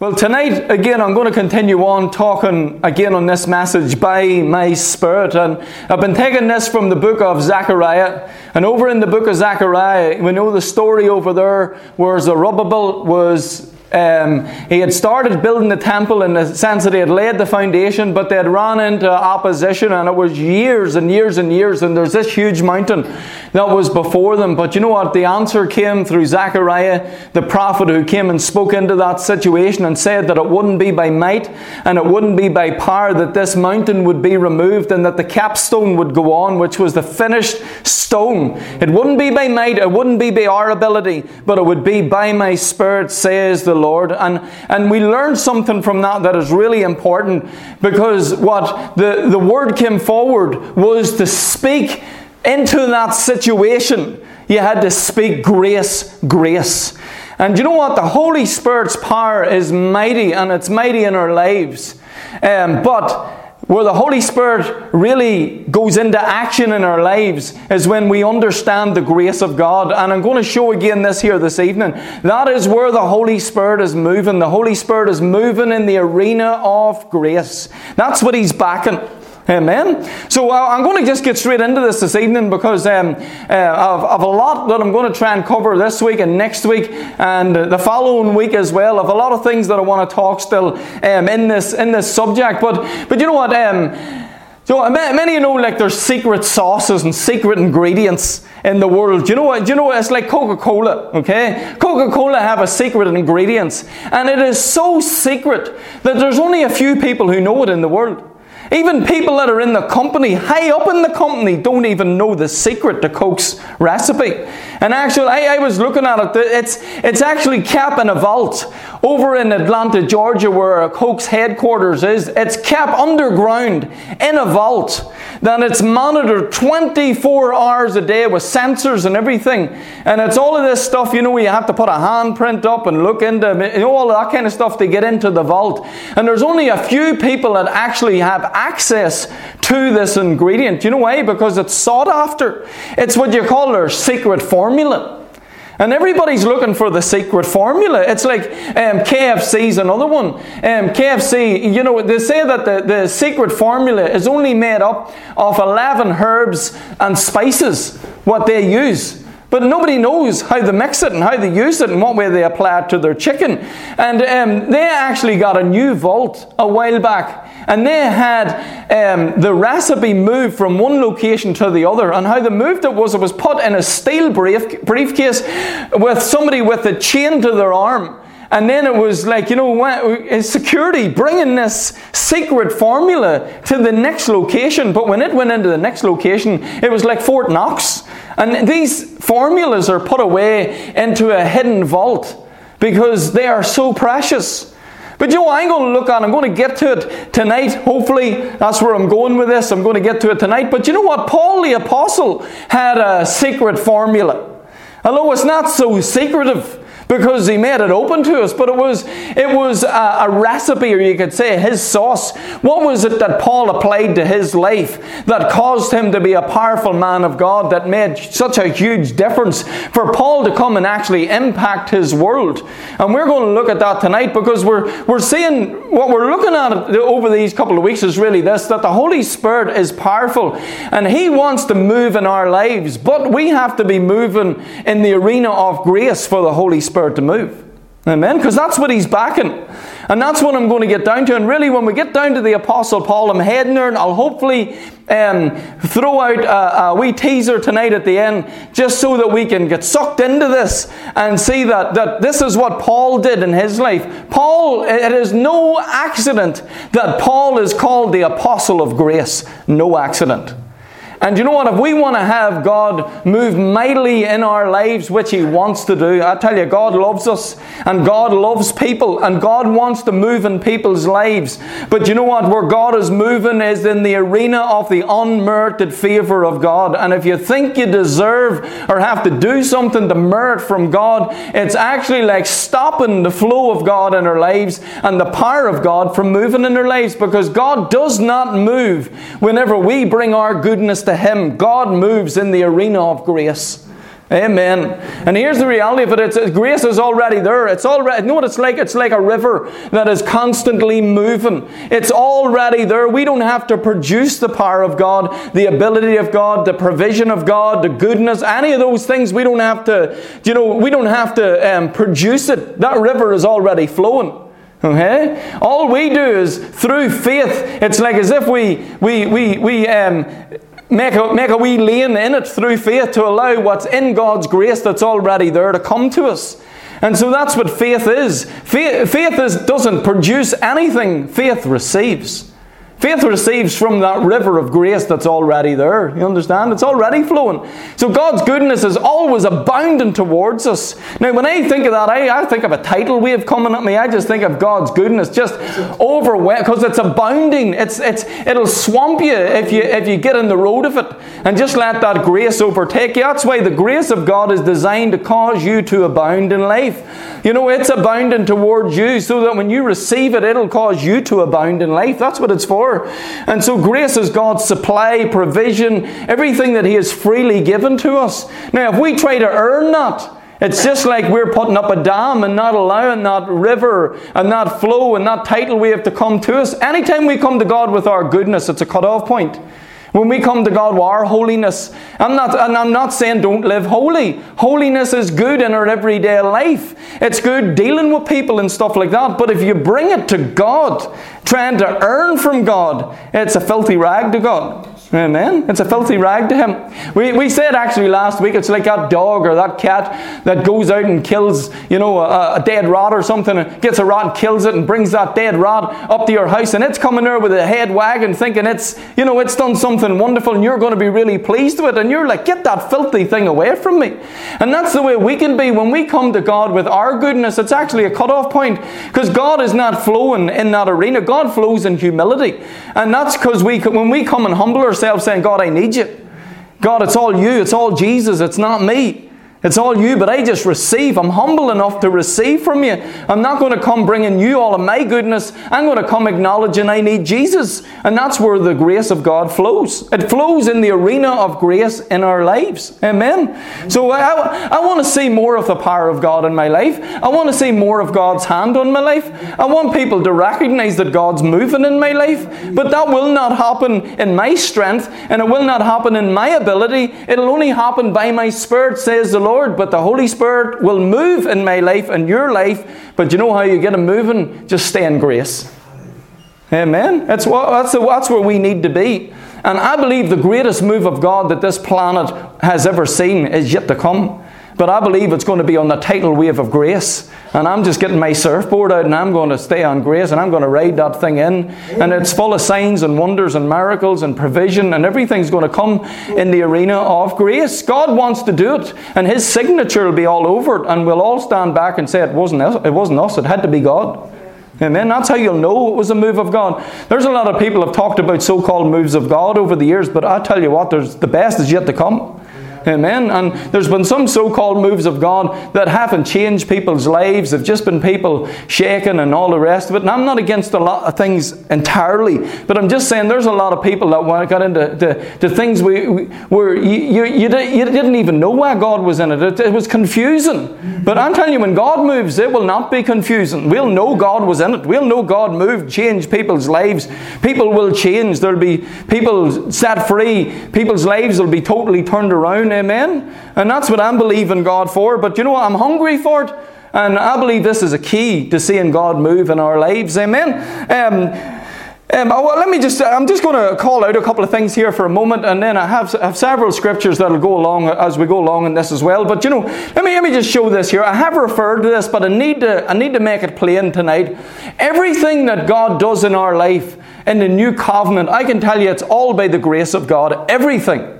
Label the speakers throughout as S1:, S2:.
S1: Well, tonight, again, I'm going to continue on talking again on this message by my Spirit. And I've been taking this from the book of Zechariah. And over in the book of Zechariah, we know the story over there where Zerubbabel was um, he had started building the temple in the sense that he had laid the foundation, but they had run into opposition, and it was years and years and years. And there's this huge mountain that was before them. But you know what? The answer came through Zechariah, the prophet, who came and spoke into that situation and said that it wouldn't be by might and it wouldn't be by power that this mountain would be removed and that the capstone would go on, which was the finished stone. It wouldn't be by might, it wouldn't be by our ability, but it would be by my Spirit, says the Lord. And, and we learned something from that that is really important because what the, the word came forward was to speak into that situation. You had to speak grace, grace. And you know what? The Holy Spirit's power is mighty and it's mighty in our lives. Um, but where the Holy Spirit really goes into action in our lives is when we understand the grace of God. And I'm going to show again this here this evening. That is where the Holy Spirit is moving. The Holy Spirit is moving in the arena of grace. That's what He's backing. Amen. So uh, I'm going to just get straight into this this evening because um, uh, of, of, a lot that I'm going to try and cover this week and next week and the following week as well. Of a lot of things that I want to talk still um, in this in this subject. But but you know what? Um, so many you know like there's secret sauces and secret ingredients in the world. You know what? You know what? It's like Coca-Cola. Okay, Coca-Cola have a secret ingredients, and it is so secret that there's only a few people who know it in the world. Even people that are in the company, high up in the company, don't even know the secret to Coke's recipe. And actually, I, I was looking at it, it's, it's actually kept in a vault over in Atlanta, Georgia, where Coke's headquarters is. It's kept underground in a vault. Then it's monitored 24 hours a day with sensors and everything. And it's all of this stuff, you know, you have to put a handprint up and look into you know, all that kind of stuff to get into the vault. And there's only a few people that actually have access to this ingredient. You know why? Because it's sought after. It's what you call their secret formula. And everybody's looking for the secret formula. It's like um, KFC's another one. Um, KFC, you know, they say that the, the secret formula is only made up of 11 herbs and spices, what they use. But nobody knows how they mix it and how they use it and what way they apply it to their chicken. And um, they actually got a new vault a while back. And they had um, the recipe moved from one location to the other. And how they moved it was it was put in a steel brief, briefcase with somebody with a chain to their arm. And then it was like, you know, security bringing this secret formula to the next location. But when it went into the next location, it was like Fort Knox. And these formulas are put away into a hidden vault because they are so precious. But you know, I'm going to look at I'm going to get to it tonight. Hopefully, that's where I'm going with this. I'm going to get to it tonight. But you know what? Paul the Apostle had a secret formula. Although it's not so secretive, because he made it open to us. But it was it was a, a, recipe, or you could say his sauce. What was it that Paul applied to his life that caused him to be a powerful man of God that made such a huge difference for Paul to come and actually impact his world? And we're going to look at that tonight because we're we're seeing what we're looking at over these couple of weeks is really this that the Holy Spirit is powerful and he wants to move in our lives, but we have to be moving in the arena of grace for the Holy Spirit Spirit to move. Amen? Because that's what he's backing. And that's what I'm going to get down to. And really, when we get down to the Apostle Paul, I'm heading there and I'll hopefully um, throw out a, a, wee teaser tonight at the end just so that we can get sucked into this and see that, that this is what Paul did in his life. Paul, it is no accident that Paul is called the Apostle of Grace. No accident. And you know what? If we want to have God move mightily in our lives, which He wants to do, I tell you, God loves us and God loves people and God wants to move in people's lives. But you know what? Where God is moving is in the arena of the unmerited favor of God. And if you think you deserve or have to do something to merit from God, it's actually like stopping the flow of God in our lives and the power of God from moving in our lives because God does not move whenever we bring our goodness to Him. God moves in the arena of grace. Amen. And here's the reality of it: it's, grace is already there. It's already. Know what it's like? It's like a river that is constantly moving. It's already there. We don't have to produce the power of God, the ability of God, the provision of God, the goodness, any of those things. We don't have to. You know, we don't have to um, produce it. That river is already flowing. Okay? All we do is through faith. It's like as if we we we we um, make a, make a wee lane in it through faith to allow what's in God's grace that's already there to come to us. And so that's what faith is. Faith, faith is, doesn't produce anything, faith receives. Faith receives from that river of grace that's already there. You understand? It's already flowing. So God's goodness is always abounding towards us. Now, when I think of that, I, I think of a tidal wave coming at me. I just think of God's goodness just overwhelming because it's abounding. It's, it's, it'll swamp you if you if you get in the road of it and just let that grace overtake you. That's why the grace of God is designed to cause you to abound in life. You know, it's abounding towards you so that when you receive it, it'll cause you to abound in life. That's what it's for. And so grace is God's supply, provision, everything that He has freely given to us. Now, if we try to earn that, it's just like we're putting up a dam and not allowing that river and that flow and that tidal wave to come to us. Anytime we come to God with our goodness, it's a cut-off point. When we come to God with our holiness, I'm not, and I'm not saying don't live holy. Holiness is good in our everyday life. It's good dealing with people and stuff like that. But if you bring it to God, trying to earn from God, it's a filthy rag to God. Amen. It's a filthy rag to him. We, we said actually last week it's like that dog or that cat that goes out and kills, you know, a, a dead rat or something, and gets a rat, kills it, and brings that dead rat up to your house, and it's coming there with a head wagging, thinking it's, you know, it's done something wonderful, and you're going to be really pleased with it, and you're like, get that filthy thing away from me. And that's the way we can be when we come to God with our goodness. It's actually a cut-off point because God is not flowing in that arena. God flows in humility, and that's because we, when we come and humble ourselves saying, God, I need you. God, it's all you. It's all Jesus. It's not me. It's all you, but I just receive. I'm humble enough to receive from you. I'm not going to come bringing you all of my goodness. I'm going to come acknowledging I need Jesus. And that's where the grace of God flows. It flows in the arena of grace in our lives. Amen. So I, I want to see more of the power of God in my life. I want to see more of God's hand on my life. I want people to recognize that God's moving in my life. But that will not happen in my strength and it will not happen in my ability. It'll only happen by my Spirit, says the Lord. Lord, but the Holy Spirit will move in my life and your life. But you know how you get Him moving? Just stay in grace. Amen. That's, what, that's, the, that's where we need to be. And I believe the greatest move of God that this planet has ever seen is yet to come. But I believe it's going to be on the tidal wave of grace. And I'm just getting my surfboard out and I'm going to stay on grace and I'm going to ride that thing in. And it's full of signs and wonders and miracles and provision and everything's going to come in the arena of grace. God wants to do it and His signature will be all over it and we'll all stand back and say it wasn't us, it, wasn't us, it had to be God. Amen. That's how you'll know it was a move of God. There's a lot of people have talked about so-called moves of God over the years, but I tell you what, there's the best is yet to come. Amen. And there's been some so called moves of God that haven't changed people's lives. They've just been people shaken and all the rest of it. And I'm not against a lot of things entirely, but I'm just saying there's a lot of people that got into to, to things we, we, where you, you, you, didn't even know why God was in it. it. It was confusing. But I'm telling you, when God moves, it will not be confusing. We'll know God was in it. We'll know God moved, changed people's lives. People will change. There'll be people set free. People's lives will be totally turned around. Amen. And that's what I'm believing God for. But you know what? I'm hungry for it. And I believe this is a key to seeing God move in our lives. Amen. Um, um, oh, well, let me just, I'm just going to call out a couple of things here for a moment, and then I have, have several scriptures that'll go along as we go along in this as well. But you know, let me, let me just show this here. I have referred to this, but I need, to, I need to make it plain tonight. Everything that God does in our life in the new covenant, I can tell you it's all by the grace of God. Everything.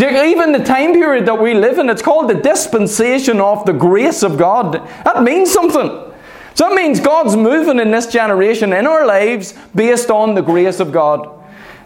S1: Even the time period that we live in, it's called the dispensation of the grace of God. That means something. So that means God's moving in this generation in our lives based on the grace of God.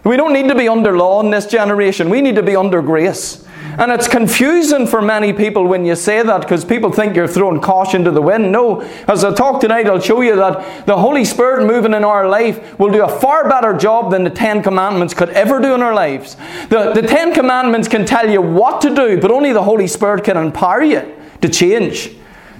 S1: We don't need to be under law in this generation. We need to be under grace. And it's confusing for many people when you say that because people think you're throwing caution to the wind. No, as I talk tonight, I'll show you that the Holy Spirit moving in our life will do a far better job than the Ten Commandments could ever do in our lives. The, the Ten Commandments can tell you what to do, but only the Holy Spirit can empower you to change.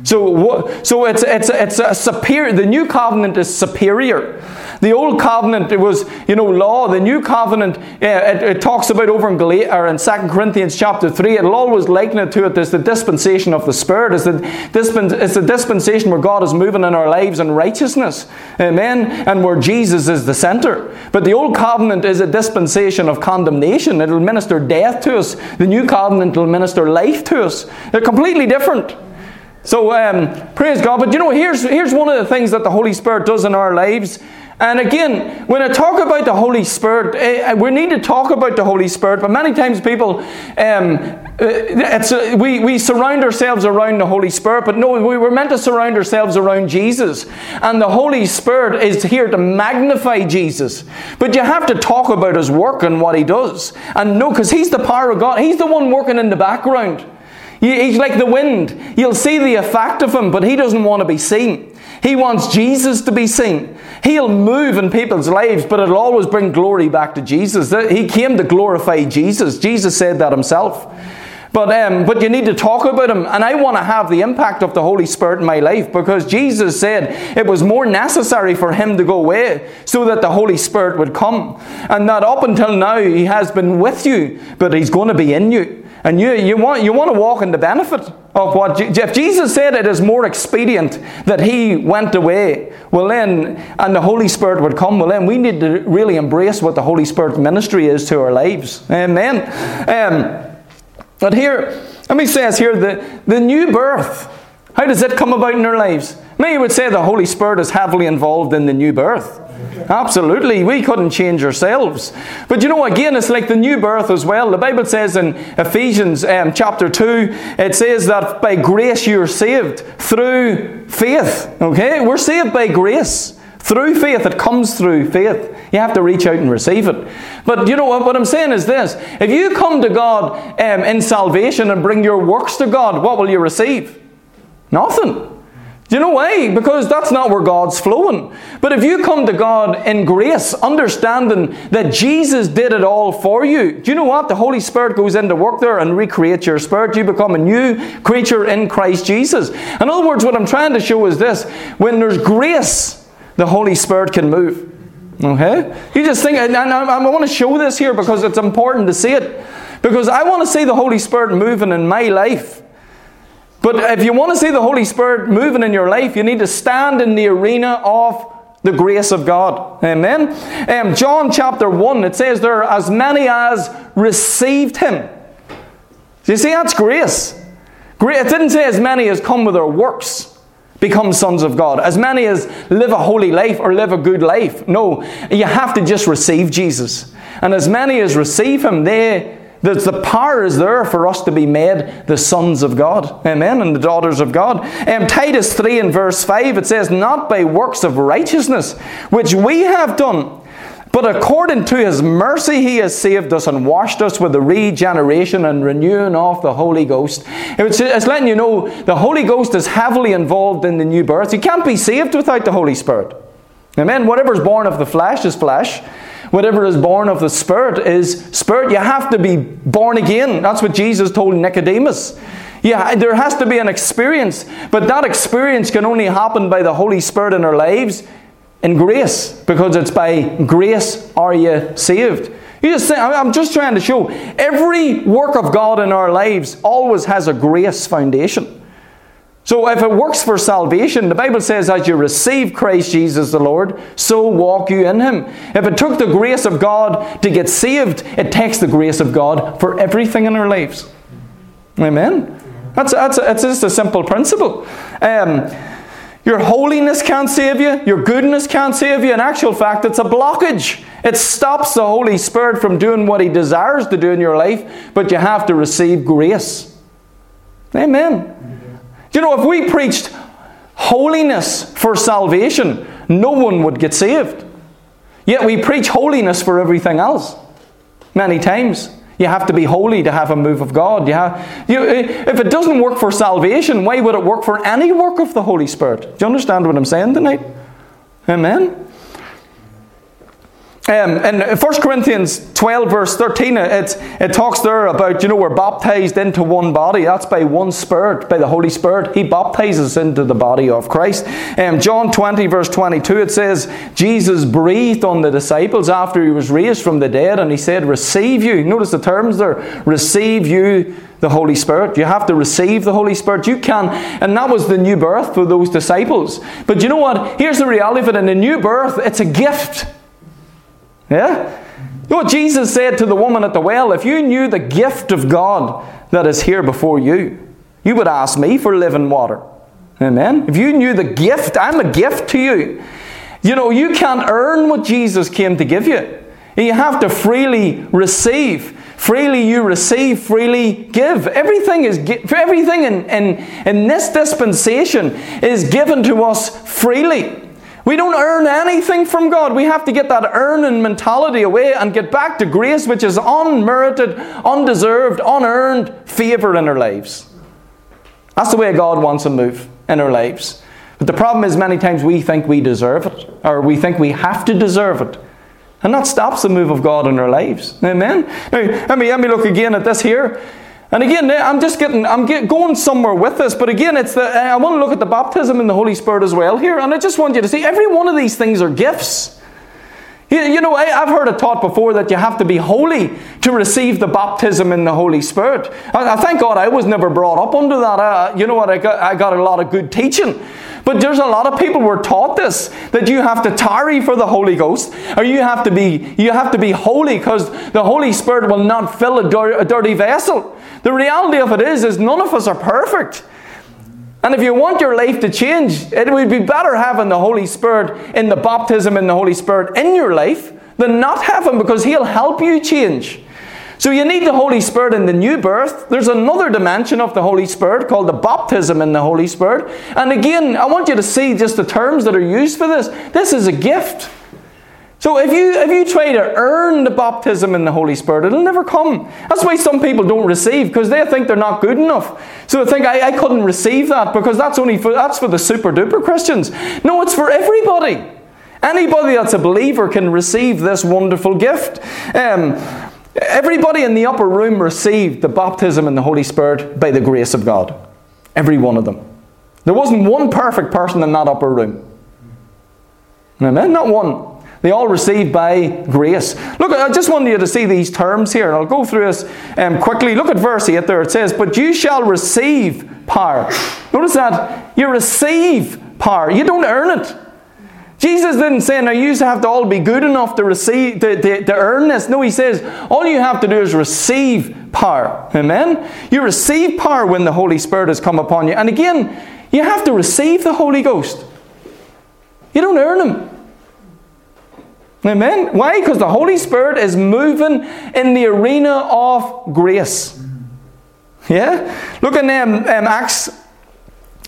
S1: So, so it's, it's, it's a superior, the new covenant is superior. The old covenant, it was, you know, law. The new covenant, yeah, it, it, talks about over in, Gal- or in 2 Corinthians chapter 3, it'll always liken it to it as the dispensation of the Spirit. It's the, dispen- it's the dispensation where God is moving in our lives in righteousness. Amen. And where Jesus is the center. But the old covenant is a dispensation of condemnation. It'll minister death to us. The new covenant will minister life to us. They're completely different. So um, praise God. But you know, here's, here's one of the things that the Holy Spirit does in our lives. And again, when I talk about the Holy Spirit, uh, we need to talk about the Holy Spirit, but many times people, um, uh, we, we surround ourselves around the Holy Spirit, but no, we were meant to surround ourselves around Jesus. And the Holy Spirit is here to magnify Jesus. But you have to talk about His work and what He does. And no, because He's the power of God, He's the one working in the background. He's like the wind. You'll see the effect of him, but he doesn't want to be seen. He wants Jesus to be seen. He'll move in people's lives, but it'll always bring glory back to Jesus. He came to glorify Jesus. Jesus said that himself. But, um, but you need to talk about him. And I want to have the impact of the Holy Spirit in my life because Jesus said it was more necessary for him to go away so that the Holy Spirit would come. And that up until now he has been with you, but he's going to be in you. And you, you, want, you want to walk in the benefit of what if Jesus said it is more expedient that he went away, well then, and the Holy Spirit would come, well then we need to really embrace what the Holy Spirit ministry is to our lives. Amen. Um, but here, let me say this here, the, the new birth, how does it come about in our lives? Many would say the Holy Spirit is heavily involved in the new birth. Absolutely, we couldn't change ourselves. But you know, again, it's like the new birth as well. The Bible says in Ephesians um, chapter 2, it says that by grace you're saved through faith. Okay? We're saved by grace. Through faith, it comes through faith. You have to reach out and receive it. But you know what, what I'm saying is this if you come to God um, in salvation and bring your works to God, what will you receive? Nothing. Do you know why? Because that's not where God's flowing. But if you come to God in grace, understanding that Jesus did it all for you, do you know what? The Holy Spirit goes into work there and recreates your spirit. You become a new creature in Christ Jesus. In other words, what I'm trying to show is this when there's grace, the Holy Spirit can move. Okay? You just think, and I, I want to show this here because it's important to see it. Because I want to see the Holy Spirit moving in my life. But if you want to see the Holy Spirit moving in your life, you need to stand in the arena of the grace of God. Amen. Um, John chapter 1, it says there, are as many as received him. You see that's grace? It didn't say as many as come with their works become sons of God. As many as live a holy life or live a good life. No, you have to just receive Jesus. And as many as receive him, they the, the power is there for us to be made the sons of God. Amen. And the daughters of God. Um, Titus 3 and verse 5, it says, Not by works of righteousness, which we have done, but according to his mercy, he has saved us and washed us with the regeneration and renewing of the Holy Ghost. It's, it's letting you know the Holy Ghost is heavily involved in the new birth. You can't be saved without the Holy Spirit. Amen. Whatever's born of the flesh is flesh. Whatever is born of the Spirit is Spirit. You have to be born again. That's what Jesus told Nicodemus. Yeah, there has to be an experience, but that experience can only happen by the Holy Spirit in our lives in grace, because it's by grace are you saved. You just think, I'm just trying to show every work of God in our lives always has a grace foundation. So if it works for salvation, the Bible says, as you receive Christ Jesus the Lord, so walk you in him. If it took the grace of God to get saved, it takes the grace of God for everything in our lives. Amen? That's, that's, that's just a simple principle. Um, your holiness can't save you. Your goodness can't save you. In actual fact, it's a blockage. It stops the Holy Spirit from doing what He desires to do in your life, but you have to receive grace. Amen. You know, if we preached holiness for salvation, no one would get saved. Yet we preach holiness for everything else. Many times. You have to be holy to have a move of God. You have, you, eh, if it doesn't work for salvation, why would it work for any work of the Holy Spirit? Do you understand what I'm saying tonight? Amen. Um, in 1 Corinthians 12, verse 13, it, it talks there about, you know, we're baptized into one body. That's by one Spirit, by the Holy Spirit. He baptizes into the body of Christ. Um, John 20, verse 22, it says, Jesus breathed on the disciples after he was raised from the dead, and he said, Receive you. Notice the terms there. Receive you the Holy Spirit. You have to receive the Holy Spirit. You can, and that was the new birth for those disciples. But you know what? Here's the reality of it in the new birth, it's a gift. Yeah? What Jesus said to the woman at the well? If you knew the gift of God that is here before you, you would ask me for living water. Amen? If you knew the gift, I'm a gift to you. You know, you can't earn what Jesus came to give you. You have to freely receive. Freely you receive, freely give. Everything is everything in, in, in this dispensation is given to us freely. We don't earn anything from God. We have to get that earning mentality away and get back to grace, which is unmerited, undeserved, unearned favor in our lives. That's the way God wants to move in our lives. But the problem is, many times we think we deserve it, or we think we have to deserve it. And that stops the move of God in our lives. Amen? Now, let me, let me look again at this here. And again, eh, I'm just getting, I'm get, going somewhere with this, but again, it's the, eh, I want to look at the baptism in the Holy Spirit as well here, and I just want you to see every one of these things are gifts. You, know, eh, I, have heard it taught before that you have to be holy to receive the baptism in the Holy Spirit. I, thank God I was never brought up under that. Uh, you know what? I got, I got a lot of good teaching. But there's a lot of people were taught this that you have to tarry for the Holy Ghost, or you have to be you have to be holy because the Holy Spirit will not fill a dirty vessel. The reality of it is, is none of us are perfect. And if you want your life to change, it would be better having the Holy Spirit in the baptism in the Holy Spirit in your life than not Him because He'll help you change. So you need the Holy Spirit in the new birth. There's another dimension of the Holy Spirit called the baptism in the Holy Spirit. And again, I want you to see just the terms that are used for this. This is a gift. So if you if you try to earn the baptism in the Holy Spirit, it'll never come. That's why some people don't receive because they think they're not good enough. So they think I, I couldn't receive that because that's only for that's for the super duper Christians. No, it's for everybody. Anybody that's a believer can receive this wonderful gift. Um, Everybody in the upper room received the baptism in the Holy Spirit by the grace of God. Every one of them. There wasn't one perfect person in that upper room. Amen? Not one. They all received by grace. Look, I just want you to see these terms here, and I'll go through this um, quickly. Look at verse 8 there. It says, But you shall receive power. Notice that. You receive power. You don't earn it. Jesus didn't say, now you have to all be good enough to receive, to, to, to, earn this. No, he says, all you have to do is receive power. Amen? You receive power when the Holy Spirit has come upon you. And again, you have to receive the Holy Ghost. You don't earn him. Amen? Why? Because the Holy Spirit is moving in the arena of grace. Yeah? Look at them, um, Acts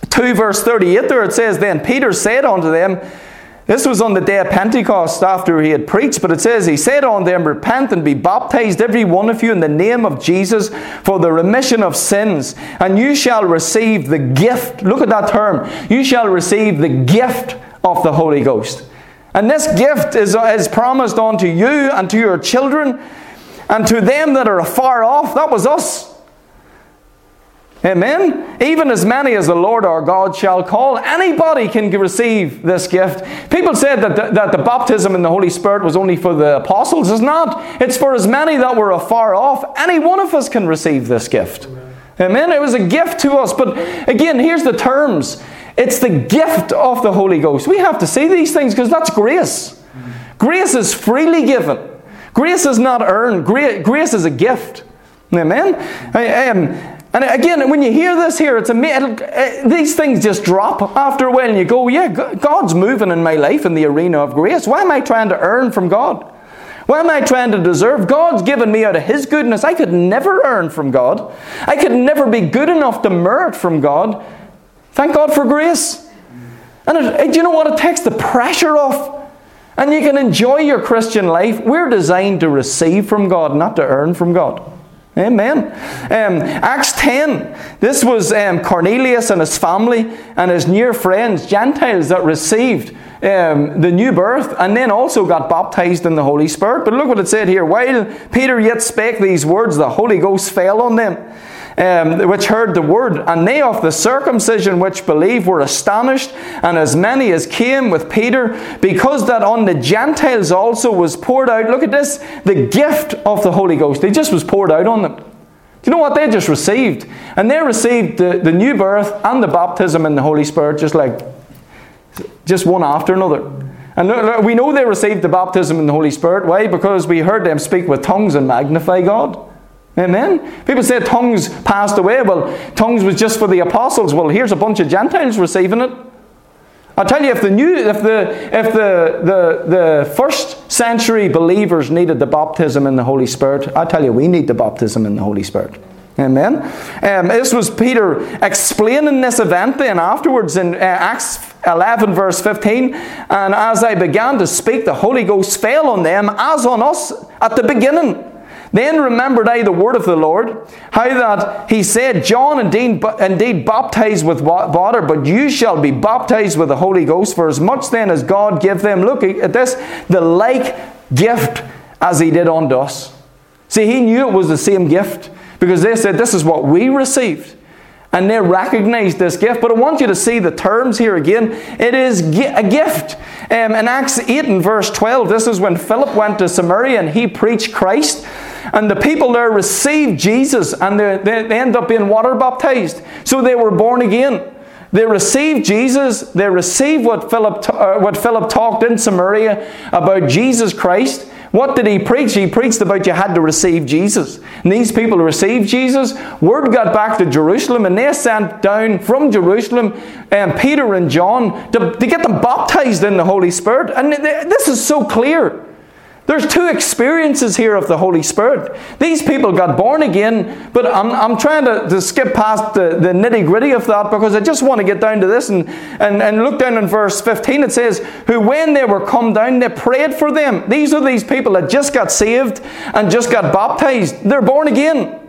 S1: 2, verse 38 there. It says, Then Peter said unto them, this was on the day of Pentecost after he had preached, but it says, He said unto them, Repent and be baptized, every one of you, in the name of Jesus for the remission of sins, and you shall receive the gift. Look at that term. You shall receive the gift of the Holy Ghost. And this gift is, is promised unto you and to your children and to them that are afar off. That was us. Amen. Even as many as the Lord our God shall call, anybody can receive this gift. People said that the, that the baptism in the Holy Spirit was only for the apostles. It's not. It's for as many that were afar off. Any one of us can receive this gift. Amen. It was a gift to us. But again, here's the terms. It's the gift of the Holy Ghost. We have to see these things because that's grace. Grace is freely given. Grace is not earned. Grace is a gift. Amen. Um, and again, when you hear this here, it's amazing. Uh, these things just drop after a while, and you go, "Yeah, God's moving in my life in the arena of grace. Why am I trying to earn from God? Why am I trying to deserve? God's given me out of His goodness. I could never earn from God. I could never be good enough to merit from God. Thank God for grace. And it, do you know what? It takes the pressure off. And you can enjoy your Christian life. We're designed to receive from God, not to earn from God. Amen. Um, Acts 10, this was um, Cornelius and his family and his near friends, Gentiles that received um, the new birth and then also got baptized in the Holy Spirit. But look what it said here. While Peter yet spake these words, the Holy Ghost fell on them um, which heard the word, and they of the circumcision which believed were astonished, and as many as came with Peter, because that on the Gentiles also was poured out, look at this, the gift of the Holy Ghost. It just was poured out on them. Do you know what they just received? And they received the, the new birth and the baptism in the Holy Spirit, just like, just one after another. And we know they received the baptism in the Holy Spirit. Why? Because we heard them speak with tongues and magnify God. Amen. People say tongues passed away. Well, tongues was just for the apostles. Well, here's a bunch of Gentiles receiving it. I tell you, if the new, if the if the, the the first century believers needed the baptism in the Holy Spirit, I tell you, we need the baptism in the Holy Spirit. Amen. Um, this was Peter explaining this event then afterwards in uh, Acts 11, verse 15. And as I began to speak, the Holy Ghost fell on them as on us at the beginning. Then remembered I the word of the Lord, how that he said, John indeed, indeed baptized with water, but you shall be baptized with the Holy Ghost, for as much then as God give them, look at this, the like gift as he did unto us. See, he knew it was the same gift because they said, This is what we received. And they recognized this gift. But I want you to see the terms here again. It is a gift. Um, in Acts 8 and verse 12, this is when Philip went to Samaria and he preached Christ. And the people there received Jesus and they, they, they end up being water baptized. So they were born again. They received Jesus. They received what Philip, uh, what Philip talked in Samaria about Jesus Christ. What did he preach? He preached about you had to receive Jesus. And these people received Jesus. Word got back to Jerusalem, and they sent down from Jerusalem um, Peter and John to, to get them baptized in the Holy Spirit. And this is so clear. There's two experiences here of the Holy Spirit. These people got born again, but I'm, I'm trying to, to skip past the, the nitty gritty of that because I just want to get down to this and, and, and look down in verse 15. It says, Who when they were come down, they prayed for them. These are these people that just got saved and just got baptized. They're born again,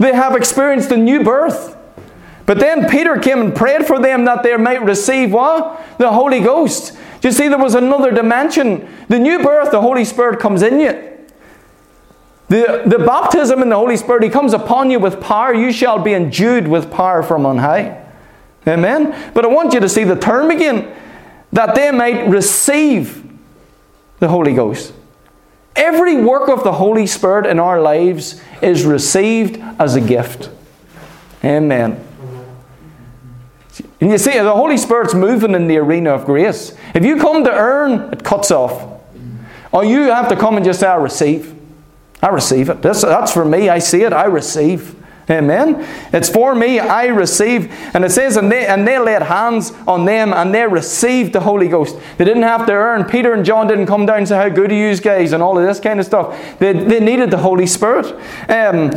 S1: they have experienced a new birth. But then Peter came and prayed for them that they might receive what? The Holy Ghost. Do you see there was another dimension? The new birth, the Holy Spirit comes in you. The, the baptism in the Holy Spirit, He comes upon you with power. You shall be endued with power from on high. Amen? But I want you to see the term again that they might receive the Holy Ghost. Every work of the Holy Spirit in our lives is received as a gift. Amen. And you see, the Holy Spirit's moving in the arena of grace. If you come to earn, it cuts off. Or you have to come and just say, I receive. I receive it. That's, that's for me. I see it. I receive. Amen. It's for me. I receive. And it says, and they, and they laid hands on them and they received the Holy Ghost. They didn't have to earn. Peter and John didn't come down and say, How good are you guys? and all of this kind of stuff. They, they needed the Holy Spirit. Um,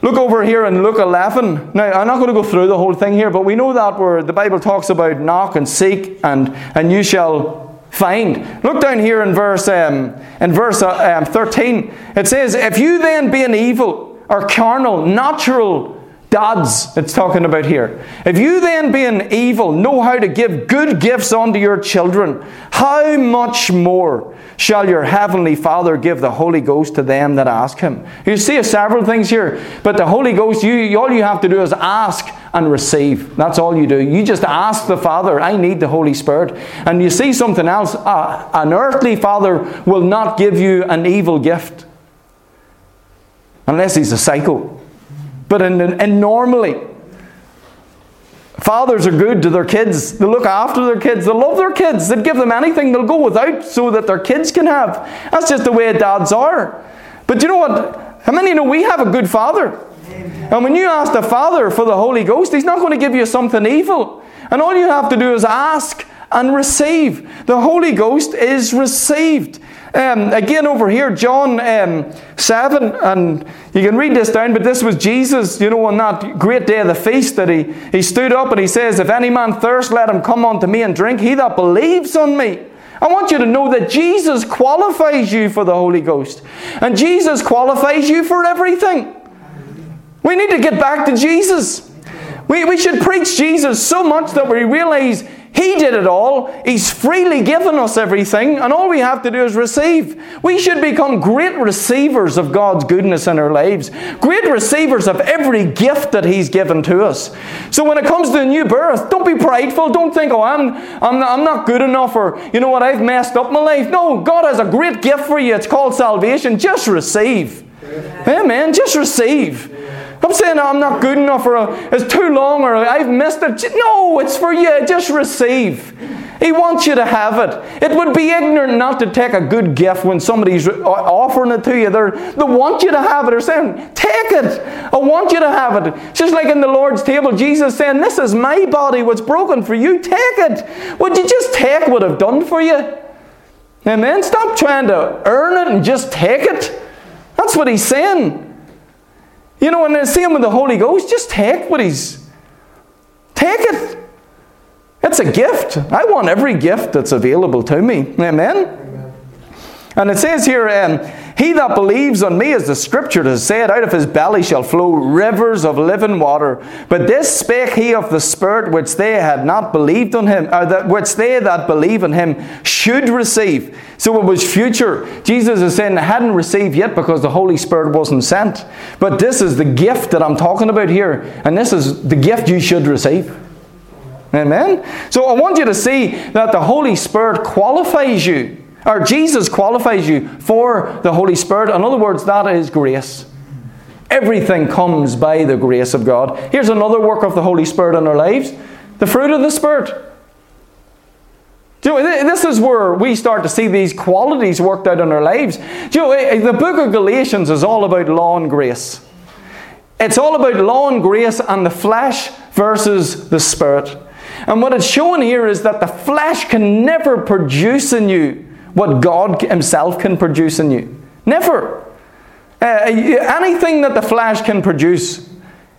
S1: Look over here in Luke 11. Now, I'm not going to go through the whole thing here, but we know that where the Bible talks about knock and seek and, and you shall find. Look down here in verse, um, in verse uh, um, 13. It says, If you then being evil or carnal, natural dads, it's talking about here. If you then being evil know how to give good gifts unto your children, how much more shall your heavenly Father give the Holy Ghost to them that ask him. You see several things here, but the Holy Ghost, you, all you have to do is ask and receive. That's all you do. You just ask the Father, I need the Holy Spirit. And you see something else. Uh, an earthly Father will not give you an evil gift unless he's a psycho. But normally, Fathers are good to their kids. They look after their kids. They love their kids. They give them anything they'll go without so that their kids can have. That's just the way dads are. But you know what? How many know we have a good father? Amen. And when you ask the Father for the Holy Ghost, He's not going to give you something evil. And all you have to do is ask and receive. The Holy Ghost is received. Um, again, over here, John um, 7, and you can read this down, but this was Jesus, you know, on that great day of the feast that he, he stood up and he says, If any man thirst, let him come unto me and drink. He that believes on me. I want you to know that Jesus qualifies you for the Holy Ghost. And Jesus qualifies you for everything. We need to get back to Jesus. We, we should preach Jesus so much that we realize He did it all. He's freely given us everything, and all we have to do is receive. We should become great receivers of God's goodness in our lives, great receivers of every gift that He's given to us. So when it comes to a new birth, don't be prideful. Don't think, oh, I'm, I'm, I'm not good enough, or you know what, I've messed up my life. No, God has a great gift for you. It's called salvation. Just receive. Amen. Just receive. I'm saying I'm not good enough or it's too long or I've missed it. No, it's for you. Just receive. He wants you to have it. It would be ignorant not to take a good gift when somebody's offering it to you. They're, they want you to have it. They're saying, Take it. I want you to have it. Just like in the Lord's table, Jesus saying, This is my body, what's broken for you. Take it. Would you just take what I've done for you? Amen. Stop trying to earn it and just take it. That's what he's saying. You know, and the same with the Holy Ghost, just take what He's. Take it. It's a gift. I want every gift that's available to me. Amen? And it says here, um, He that believes on me, as the scripture has said, out of his belly shall flow rivers of living water. But this spake he of the Spirit which they had not believed on him, or that which they that believe in him should receive. So it was future. Jesus is saying they hadn't received yet because the Holy Spirit wasn't sent. But this is the gift that I'm talking about here, and this is the gift you should receive. Amen? So I want you to see that the Holy Spirit qualifies you or Jesus qualifies you for the Holy Spirit. In other words, that is grace. Everything comes by the grace of God. Here's another work of the Holy Spirit in our lives the fruit of the Spirit. Do you know, this is where we start to see these qualities worked out in our lives. Do you know, eh, the book of Galatians is all about law and grace. It's all about law and grace and the flesh versus the spirit. And what it's showing here is that the flesh can never produce in you what God Himself can produce in you. Never. Uh, anything that the flesh can produce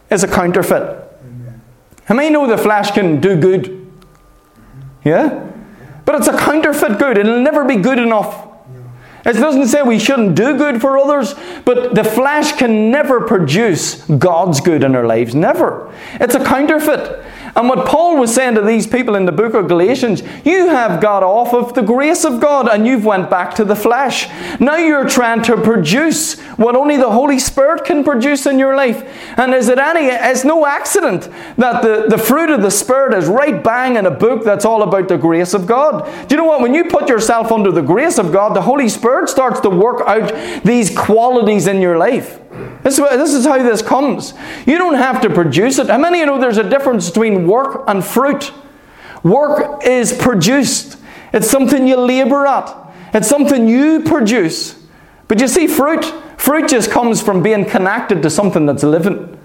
S1: is a counterfeit. How many know the flesh can do good? Yeah? But it's a counterfeit good. It'll never be good enough. It doesn't say we shouldn't do good for others, but the flesh can never produce God's good in our lives. Never. It's a counterfeit. And what Paul was saying to these people in the book of Galatians, you have got off of the grace of God and you've went back to the flesh. Now you're trying to produce what only the Holy Spirit can produce in your life. And is it any it's no accident that the, the fruit of the Spirit is right bang in a book that's all about the grace of God. Do you know what? When you put yourself under the grace of God, the Holy Spirit starts to work out these qualities in your life. This, is how this comes. You don't have to produce it. How many of you know there's a difference between work and fruit? Work is produced, it's something you labor at, it's something you produce. But you see, fruit, fruit just comes from being connected to something that's living.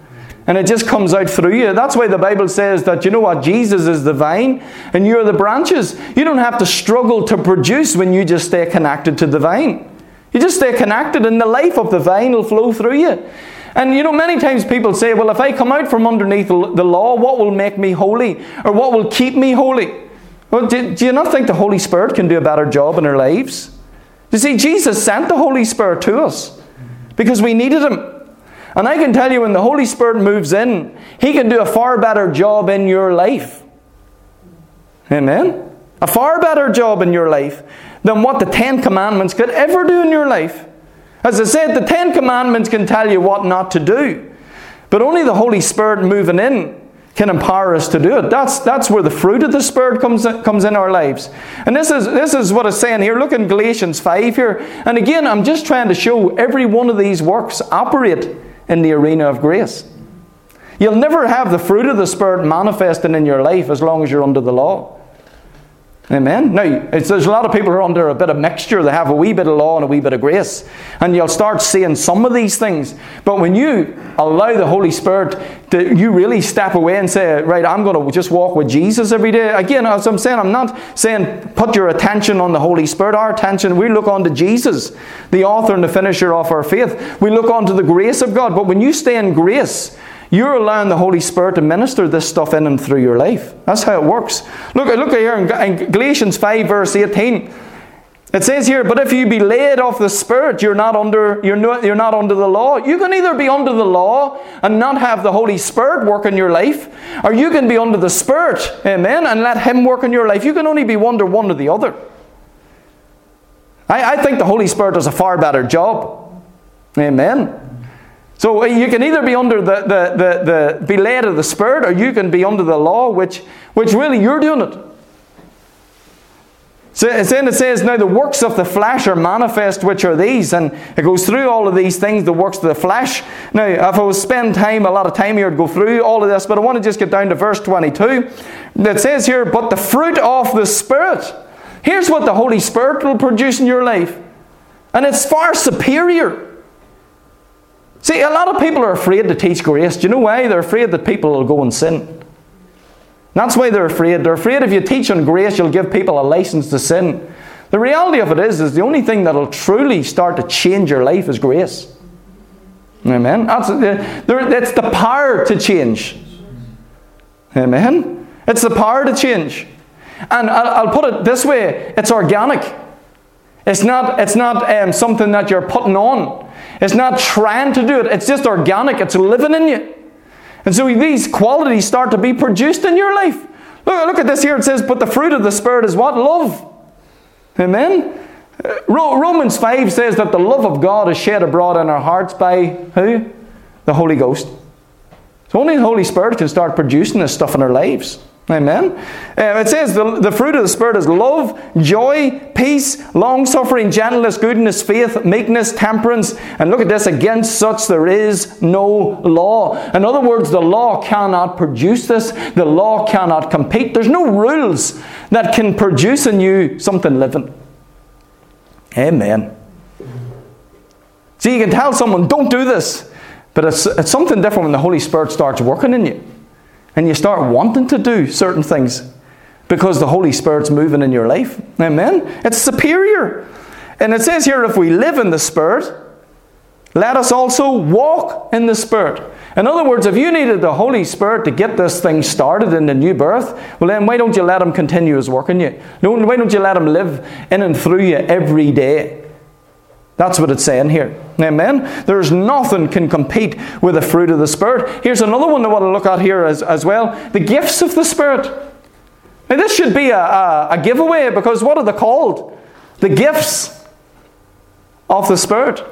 S1: And it just comes out through you. That's why the Bible says that, you know what, Jesus is the vine and you're the branches. You don't have to struggle to produce when you just stay connected to the vine. You just stay connected, and the life of the vine will flow through you. And you know, many times people say, Well, if I come out from underneath the law, what will make me holy? Or what will keep me holy? Well, do, do you not think the Holy Spirit can do a better job in our lives? You see, Jesus sent the Holy Spirit to us because we needed Him. And I can tell you, when the Holy Spirit moves in, He can do a far better job in your life. Amen? A far better job in your life than what the Ten Commandments could ever do in your life. As I said, the Ten Commandments can tell you what not to do, but only the Holy Spirit moving in can empower us to do it. That's, that's where the fruit of the Spirit comes, comes in our lives. And this is, this is what it's saying here. Look in Galatians 5 here. And again, I'm just trying to show every one of these works operate in the arena of grace. You'll never have the fruit of the Spirit manifesting in your life as long as you're under the law. Amen. Now, there's a lot of people who are under a bit of mixture. They have a wee bit of law and a wee bit of grace. And you'll start seeing some of these things. But when you allow the Holy Spirit to, you really step away and say, right, I'm going to just walk with Jesus every day. Again, as I'm saying, I'm not saying put your attention on the Holy Spirit. Our attention, we look on to Jesus, the author and the finisher of our faith. We look on to the grace of God. But when you stay in grace, you're allowing the Holy Spirit to minister this stuff in and through your life. That's how it works. Look, look here in Galatians 5, verse 18. It says here, but if you be led of the Spirit, you're not under you're not, you're not under the law. You can either be under the law and not have the Holy Spirit work in your life, or you can be under the Spirit, amen, and let Him work in your life. You can only be under one or the other. I, I think the Holy Spirit does a far better job. Amen. So uh, you can either be under the, the, the, the be led of the Spirit, or you can be under the law, which which really you're doing it. So then it says, Now the works of the flesh are manifest, which are these. And it goes through all of these things, the works of the flesh. Now, if I was spend time, a lot of time here to go through all of this, but I want to just get down to verse 22. It says here, But the fruit of the Spirit. Here's what the Holy Spirit will produce in your life. And it's far superior. See, a lot of people are afraid to teach grace. Do you know why? They're afraid that people will go and sin. That's why they're afraid. They're afraid if you teach on grace, you'll give people a license to sin. The reality of it is, is the only thing that'll truly start to change your life is grace. Amen. That's, that's the power to change. Amen. It's the power to change. And I'll, put it this way it's organic. It's not, it's not um, something that you're putting on. It's not trying to do it. It's just organic. It's living in you. And so these qualities start to be produced in your life. Look, look at this here. It says, But the fruit of the Spirit is what? Love. Amen. Uh, Romans 5 says that the love of God is shed abroad in our hearts by who? The Holy Ghost. So only the Holy Spirit can start producing this stuff in our lives. Amen. Uh, it says the, the fruit of the Spirit is love, joy, peace, long suffering, gentleness, goodness, faith, meekness, temperance. And look at this against such there is no law. In other words, the law cannot produce this, the law cannot compete. There's no rules that can produce in you something living. Amen. See, you can tell someone, don't do this. But it's, it's something different when the Holy Spirit starts working in you and you start wanting to do certain things because the Holy Spirit's moving in your life. Amen? It's superior. And it says here if we live in the Spirit, let us also walk in the Spirit. In other words, if you needed the Holy Spirit to get this thing started in the new birth, well, then why don't you let Him continue His work in you? Why don't you let Him live in and through you every day? That's what it's saying here. Amen. There's nothing can compete with the fruit of the Spirit. Here's another one I want to look at here as, as well the gifts of the Spirit. Now, this should be a, a, a giveaway because what are they called? The gifts of the Spirit.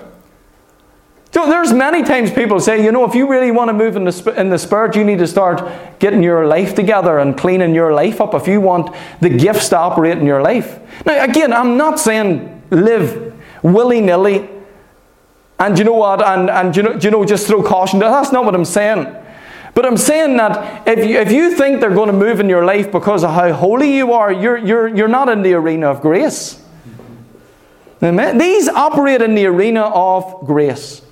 S1: So there's many times people say, you know, if you really want to move in the, in the Spirit, you need to start getting your life together and cleaning your life up if you want the gifts to operate in your life. Now, again, I'm not saying live willy nilly. And you know what? And, and you, know, you know, just throw caution. That's not what I'm saying. But I'm saying that if you, if you think they're going to move in your life because of how holy you are, you're, you're, you're not in the arena of grace. Amen. These operate in the arena of grace.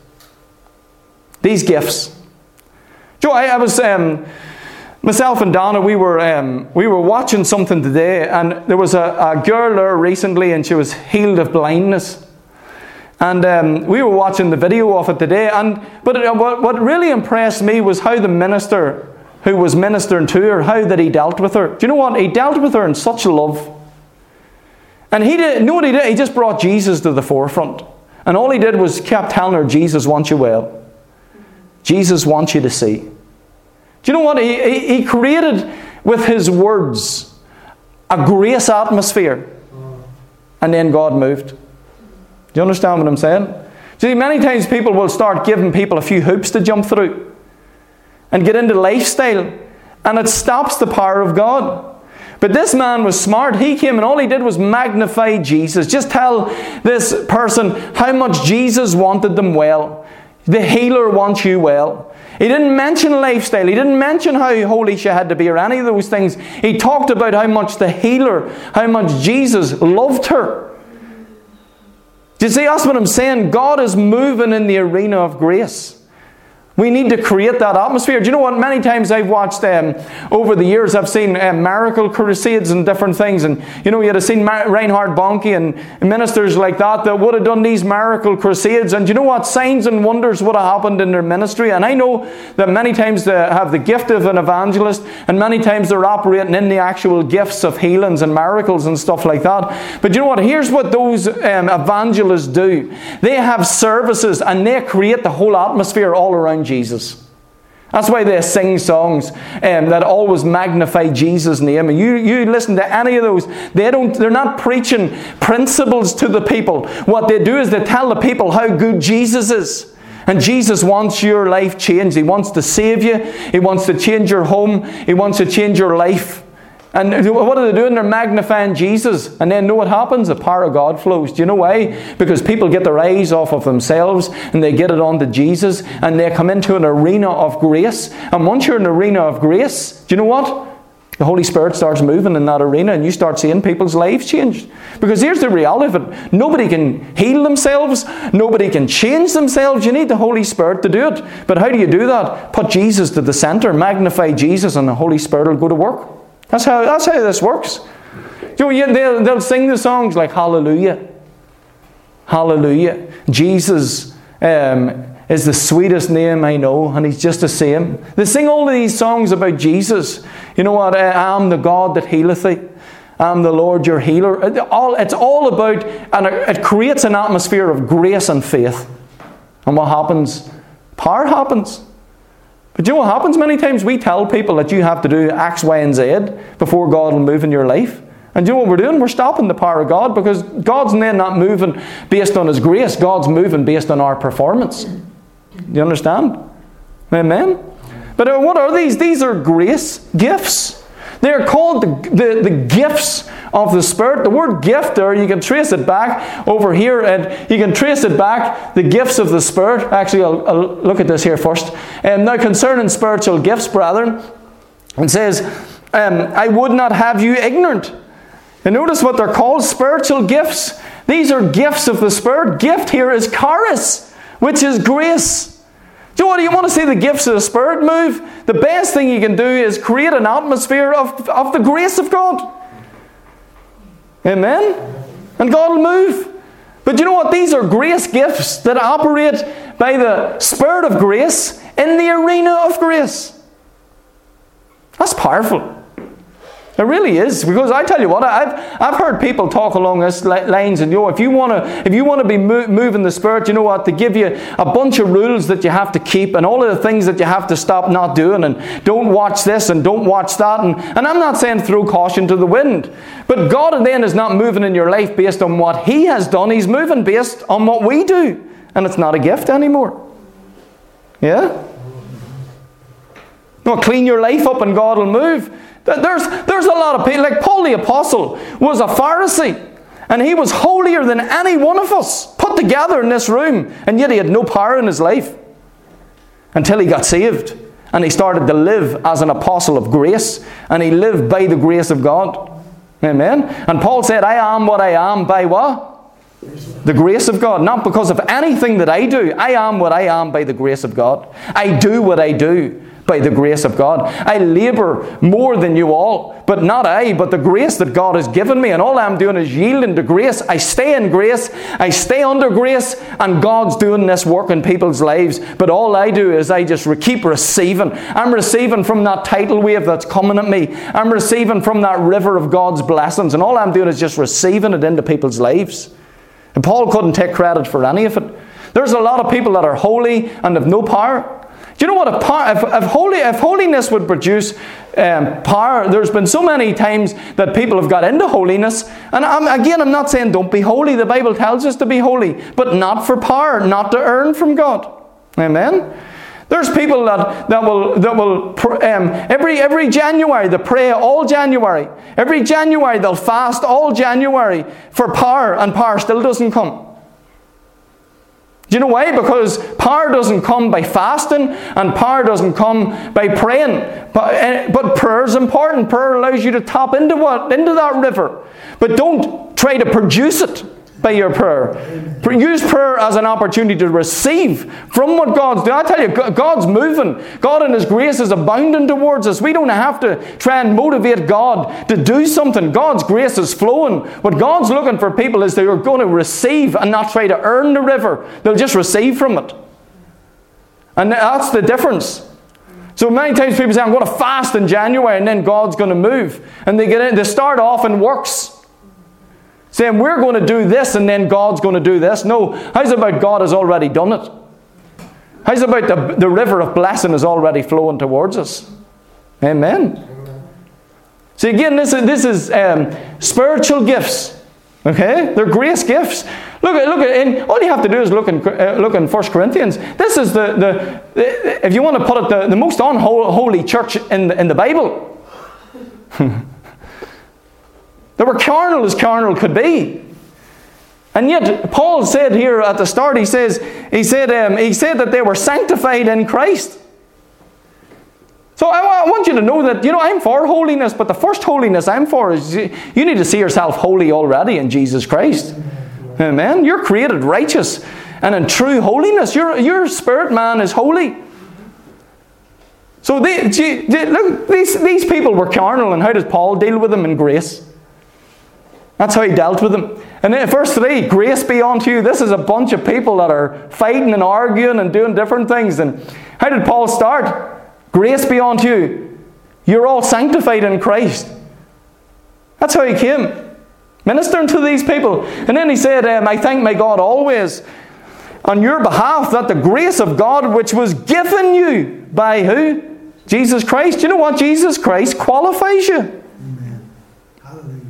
S1: These gifts. Joe, I, I was um, myself and Donna. We were um, we were watching something today, and there was a, a girl there recently, and she was healed of blindness. And um, we were watching the video of it today. And, but it, what, what really impressed me was how the minister who was ministering to her, how that he dealt with her. Do you know what? He dealt with her in such love. And he did, you know what he did? He just brought Jesus to the forefront. And all he did was kept telling her, Jesus wants you well. Jesus wants you to see. Do you know what? He, he, he created with his words a grace atmosphere. And then God moved. Do you understand what I'm saying? See, many times people will start giving people a few hoops to jump through and get into lifestyle, and it stops the power of God. But this man was smart. He came and all he did was magnify Jesus. Just tell this person how much Jesus wanted them well. The healer wants you well. He didn't mention lifestyle. He didn't mention how holy she had to be or any of those things. He talked about how much the healer, how much Jesus loved her. Do you see? That's what I'm saying. God is moving in the arena of grace. We need to create that atmosphere. Do you know what? Many times I've watched um, over the years, I've seen um, miracle crusades and different things. And you know, you'd have seen Mar- Reinhard Bonnke and ministers like that that would have done these miracle crusades. And you know what? Signs and wonders would have happened in their ministry. And I know that many times they have the gift of an evangelist, and many times they're operating in the actual gifts of healings and miracles and stuff like that. But you know what? Here's what those um, evangelists do they have services and they create the whole atmosphere all around Jesus. That's why they sing songs um, that always magnify Jesus' name. And you, you listen to any of those, they don't, they're not preaching principles to the people. What they do is they tell the people how good Jesus is. And Jesus wants your life changed. He wants to save you. He wants to change your home. He wants to change your life. And what are they doing? They're magnifying Jesus. And then know what happens? The power of God flows. Do you know why? Because people get their eyes off of themselves and they get it onto Jesus and they come into an arena of grace. And once you're in an arena of grace, do you know what? The Holy Spirit starts moving in that arena and you start seeing people's lives changed. Because here's the reality of it nobody can heal themselves, nobody can change themselves. You need the Holy Spirit to do it. But how do you do that? Put Jesus to the center, magnify Jesus, and the Holy Spirit will go to work. That's how, that's how this works. You know, they'll, they'll sing the songs like Hallelujah. Hallelujah. Jesus um, is the sweetest name I know, and He's just the same. They sing all of these songs about Jesus. You know what? I am the God that healeth thee. I'm the Lord your healer. It's all about, and it creates an atmosphere of grace and faith. And what happens? Power happens. But you know what happens? Many times we tell people that you have to do X, Y, and Z before God will move in your life. And you know what we're doing? We're stopping the power of God because God's then not moving based on His grace. God's moving based on our performance. Do you understand? Amen? But what are these? These are grace gifts. They are called the, the, the, gifts of the Spirit. The word gift there, you can trace it back over here, and you can trace it back, the gifts of the Spirit. Actually, I'll, I'll look at this here first. And um, now, concerning spiritual gifts, brethren, it says, um, I would not have you ignorant. And notice what they're called spiritual gifts. These are gifts of the Spirit. Gift here is charis, which is grace. Do you what? You want to see the gifts of the Spirit move? The best thing you can do is create an atmosphere of, of the grace of God. Amen? And God will move. But you know what? These are grace gifts that operate by the Spirit of grace in the arena of grace. That's powerful. It really is because I tell you what, I've, I've heard people talk along this lanes and you know, if you want to if you want to be mo- moving the spirit, you know what? To give you a bunch of rules that you have to keep, and all of the things that you have to stop not doing, and don't watch this and don't watch that, and, and I'm not saying throw caution to the wind, but God then is not moving in your life based on what He has done. He's moving based on what we do, and it's not a gift anymore. Yeah. No, clean your life up, and God will move. There's, there's a lot of people, like Paul the Apostle was a Pharisee, and he was holier than any one of us put together in this room, and yet he had no power in his life until he got saved. And he started to live as an apostle of grace, and he lived by the grace of God. Amen. And Paul said, I am what I am by what? The grace of God. Not because of anything that I do. I am what I am by the grace of God. I do what I do by the grace of God. I labour more than you all, but not I, but the grace that God has given me. And all I'm doing is yielding to grace. I stay in grace, I stay under grace, and God's doing this work in people's lives. But all I do is I just keep receiving. I'm receiving from that tidal wave that's coming at me. I'm receiving from that river of God's blessings. And all I'm doing is just receiving it into people's lives. And Paul couldn't take credit for any of it. There's a lot of people that are holy and have no power. Do you know what? If, if, if, holy, if holiness would produce um, power, there's been so many times that people have got into holiness. And I'm, again, I'm not saying don't be holy. The Bible tells us to be holy, but not for power, not to earn from God. Amen? There's people that, that will, that will um, every, every January, they pray all January. Every January, they'll fast all January for power, and power still doesn't come. Do you know why? Because power doesn't come by fasting and power doesn't come by praying. But, eh, but prayer is important. Prayer allows you to tap into what? Into that river. But don't try to produce it. By your prayer. Use prayer as an opportunity to receive from what God's doing. I tell you, God's moving. God in His grace is abounding towards us. We don't have to try and motivate God to do something. God's grace is flowing. What God's looking for people is they are going to receive and not try to earn the river. They'll just receive from it. And that's the difference. So many times people say, I'm going to fast in January and then God's going to move. And they get in, they start off in works. Saying, we're going to do this and then God's going to do this. No, how's about God has already done it? How's about the, the river of blessing is already flowing towards us? Amen. See, again, this is, this is um, spiritual gifts. Okay? They're grace gifts. Look at, look at, and all you have to do is look in, uh, look in 1 Corinthians. This is the, the, the, if you want to put it, the, the most unholy church in the, in the Bible. they were carnal as carnal could be. And yet, Paul said here at the start, he says, he said, um, he said that they were sanctified in Christ. So I, want you to know that, you know, I'm for holiness, but the first holiness I'm for is you, you need to see yourself holy already in Jesus Christ. Amen. You're created righteous and in true holiness. Your, your spirit man is holy. So they, look, these, these people were carnal, and how does Paul deal with them in grace? That's how he dealt with them. And then verse 3, grace be unto you. This is a bunch of people that are fighting and arguing and doing different things. And how did Paul start? Grace be unto you. You're all sanctified in Christ. That's how he came ministering to these people. And then he said, um, I thank my God always on your behalf that the grace of God which was given you by who? Jesus Christ. You know what? Jesus Christ qualifies you. Amen. Hallelujah.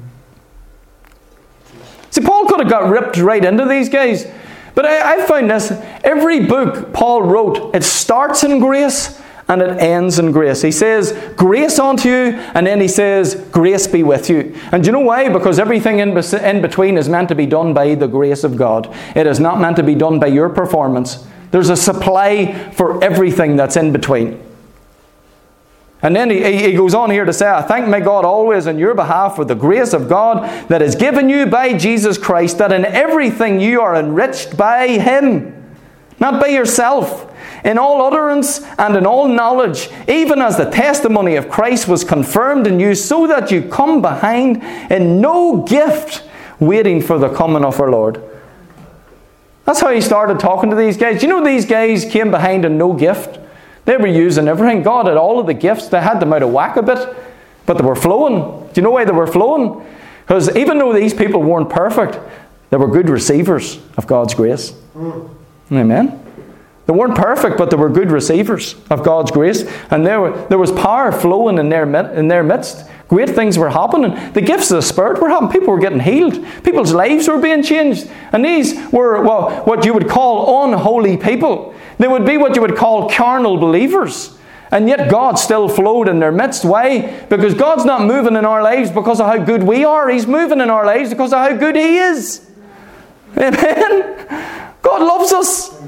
S1: Could have got ripped right into these guys. But I, I found this every book Paul wrote, it starts in grace and it ends in grace. He says, Grace unto you, and then he says, Grace be with you. And do you know why? Because everything in, in between is meant to be done by the grace of God. It is not meant to be done by your performance. There's a supply for everything that's in between. And then he, he goes on here to say, I thank my God always on your behalf for the grace of God that is given you by Jesus Christ, that in everything you are enriched by Him, not by yourself in all utterance and in all knowledge, even as the testimony of Christ was confirmed in you, so that you come behind in no gift, waiting for the coming of our Lord. That's how he started talking to these guys. You know, these guys came behind in no gift. They were using everything. God had all of the gifts. They had them out of whack a bit, but they were flowing. Do you know why they were flowing? Because even though these people weren't perfect, they were good receivers of God's grace. Amen. They weren't perfect, but they were good receivers of God's grace. And there, were, there was power flowing in their, in their midst. Great things were happening. The gifts of the Spirit were happening. People were getting healed. People's lives were being changed. And these were well, what you would call unholy people. They would be what you would call carnal believers. And yet God still flowed in their midst. Why? Because God's not moving in our lives because of how good we are. He's moving in our lives because of how good He is. Amen. God loves us.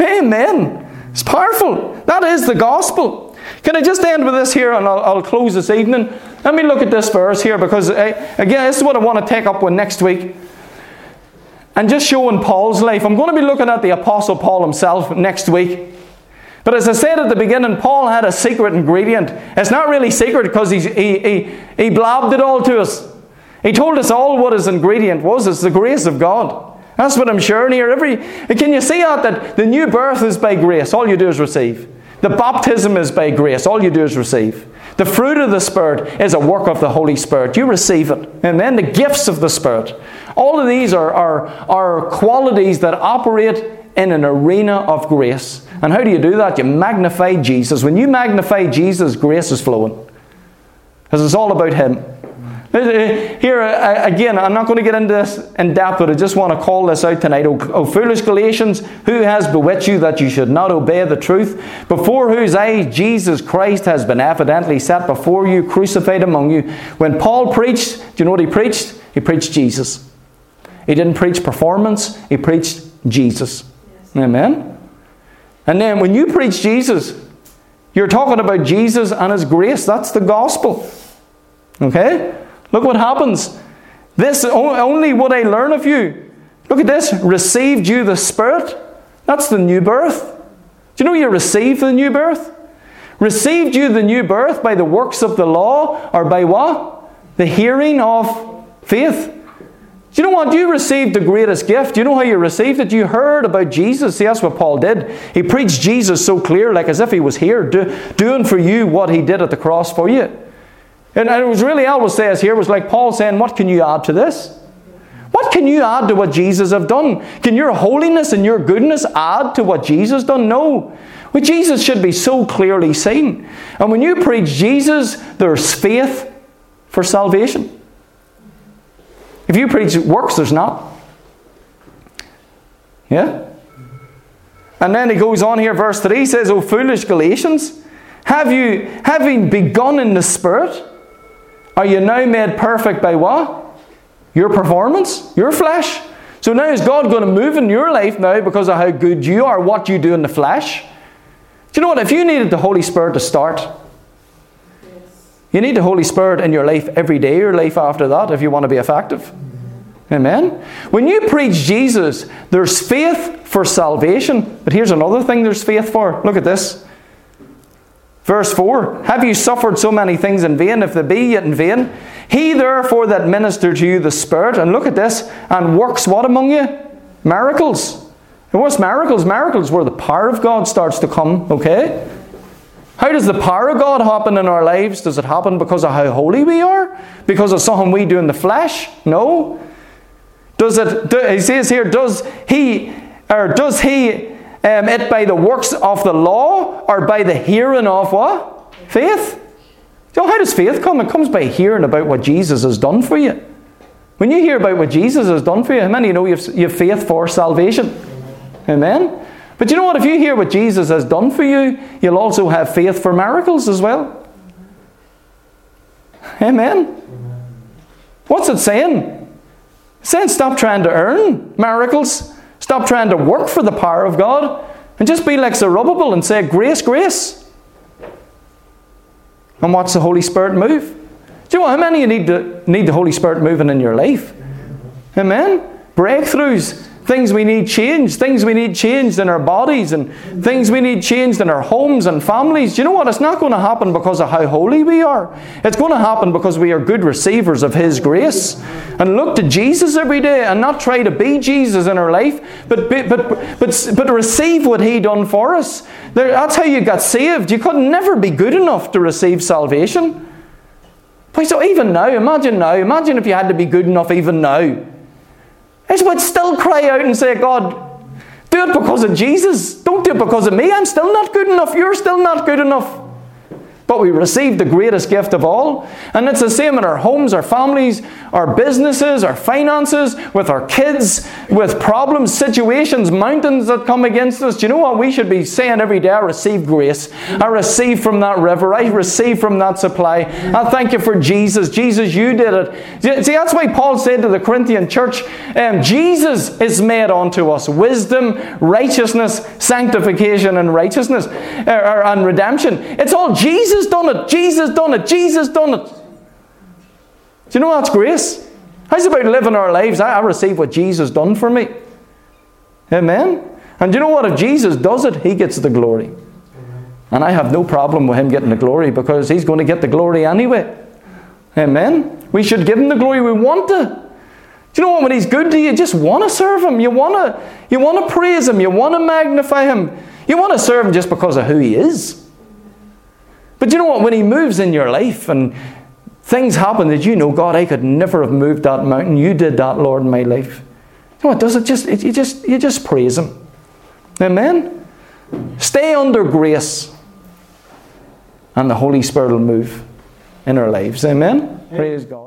S1: Amen. It's powerful. That is the gospel. Can I just end with this here and I'll, I'll close this evening? Let me look at this verse here because, uh, again, this is what I want to take up with next week. And just showing Paul's life. I'm going to be looking at the Apostle Paul himself next week. But as I said at the beginning, Paul had a secret ingredient. It's not really secret because he, he, he blabbed it all to us. He told us all what his ingredient was. It's the grace of God. That's what I'm sharing here. Every can you see out that the new birth is by grace? All you do is receive. The baptism is by grace. All you do is receive. The fruit of the Spirit is a work of the Holy Spirit. You receive it. And then the gifts of the Spirit. All of these are, are, are qualities that operate in an arena of grace. And how do you do that? You magnify Jesus. When you magnify Jesus, grace is flowing. Because it's all about Him. Here, uh, uh, again, I'm not going to get into this in depth, but I just want to call this out tonight. O, o foolish Galatians, who has bewitched you that you should not obey the truth, before whose eyes Jesus Christ has been evidently set before you, crucified among you? When Paul preached, do you know what he preached? He preached Jesus. He didn't preach performance, he preached Jesus. Yes. Amen? And then when you preach Jesus, you're talking about Jesus and His grace. That's the gospel. Okay? Look what happens. This only would I learn of you. Look at this. Received you the Spirit. That's the new birth. Do you know you received the new birth? Received you the new birth by the works of the law or by what? The hearing of faith. You know what? You received the greatest gift. You know how you received it? You heard about Jesus. See, that's what Paul did. He preached Jesus so clear, like as if he was here, do, doing for you what he did at the cross for you. And, and it was really, I will say, here was like Paul saying, What can you add to this? What can you add to what Jesus have done? Can your holiness and your goodness add to what Jesus done? No. Well, Jesus should be so clearly seen. And when you preach Jesus, there's faith for salvation. If you preach works, there's not. Yeah? And then he goes on here, verse 3 he says, O foolish Galatians, have you, having begun in the Spirit, are you now made perfect by what? Your performance? Your flesh? So now is God going to move in your life now because of how good you are, what you do in the flesh? Do you know what? If you needed the Holy Spirit to start, you need the Holy Spirit in your life every day, your life after that, if you want to be effective. Amen. When you preach Jesus, there's faith for salvation. But here's another thing there's faith for. Look at this. Verse 4 Have you suffered so many things in vain, if they be yet in vain? He therefore that ministered to you the Spirit, and look at this, and works what among you? Miracles. And what's miracles? Miracles where the power of God starts to come, okay? How does the power of God happen in our lives? Does it happen because of how holy we are? Because of something we do in the flesh? No. Does it, do, he says here, does he, or does he um, it by the works of the law or by the hearing of what? Faith. So how does faith come? It comes by hearing about what Jesus has done for you. When you hear about what Jesus has done for you, how many you know you have, you have faith for salvation? Amen. But you know what? If you hear what Jesus has done for you, you'll also have faith for miracles as well. Amen. What's it saying? It's saying stop trying to earn miracles. Stop trying to work for the power of God. And just be like Zerubbabel and say, Grace, grace. And watch the Holy Spirit move. Do you know how many you need, to, need the Holy Spirit moving in your life? Amen? Breakthroughs, things we need changed, things we need changed in our bodies, and things we need changed in our homes and families. Do you know what? It's not going to happen because of how holy we are. It's going to happen because we are good receivers of His grace. And look to Jesus every day and not try to be Jesus in our life, but, but, but, but, but receive what He done for us. That's how you got saved. You could never be good enough to receive salvation. So even now, imagine now, imagine if you had to be good enough even now I would still cry out and say, God, do it because of Jesus. Don't do it because of me. I'm still not good enough. You're still not good enough. But we received the greatest gift of all. And it's the same in our homes, our families, our businesses, our finances, with our kids, with problems, situations, mountains that come against us. Do you know what we should be saying every day? I receive grace. I receive from that river. I receive from that supply. I thank you for Jesus. Jesus, you did it. See, that's why Paul said to the Corinthian church, um, Jesus is made unto us wisdom, righteousness, sanctification, and righteousness, uh, and redemption. It's all Jesus Jesus done it. Jesus done it. Jesus done it. Do you know that's grace? How's about living our lives? I, I receive what Jesus done for me. Amen. And you know what? If Jesus does it, he gets the glory. And I have no problem with him getting the glory because he's going to get the glory anyway. Amen. We should give him the glory we want to. Do you know what? When he's good to you, you just want to serve him. You want to, you want to praise him. You want to magnify him. You want to serve him just because of who he is. But you know what? When He moves in your life and things happen that you know, God, I could never have moved that mountain. You did that, Lord, in my life. You know what? Does it just it, you just you just praise Him? Amen. Stay under grace, and the Holy Spirit will move in our lives. Amen. Praise God.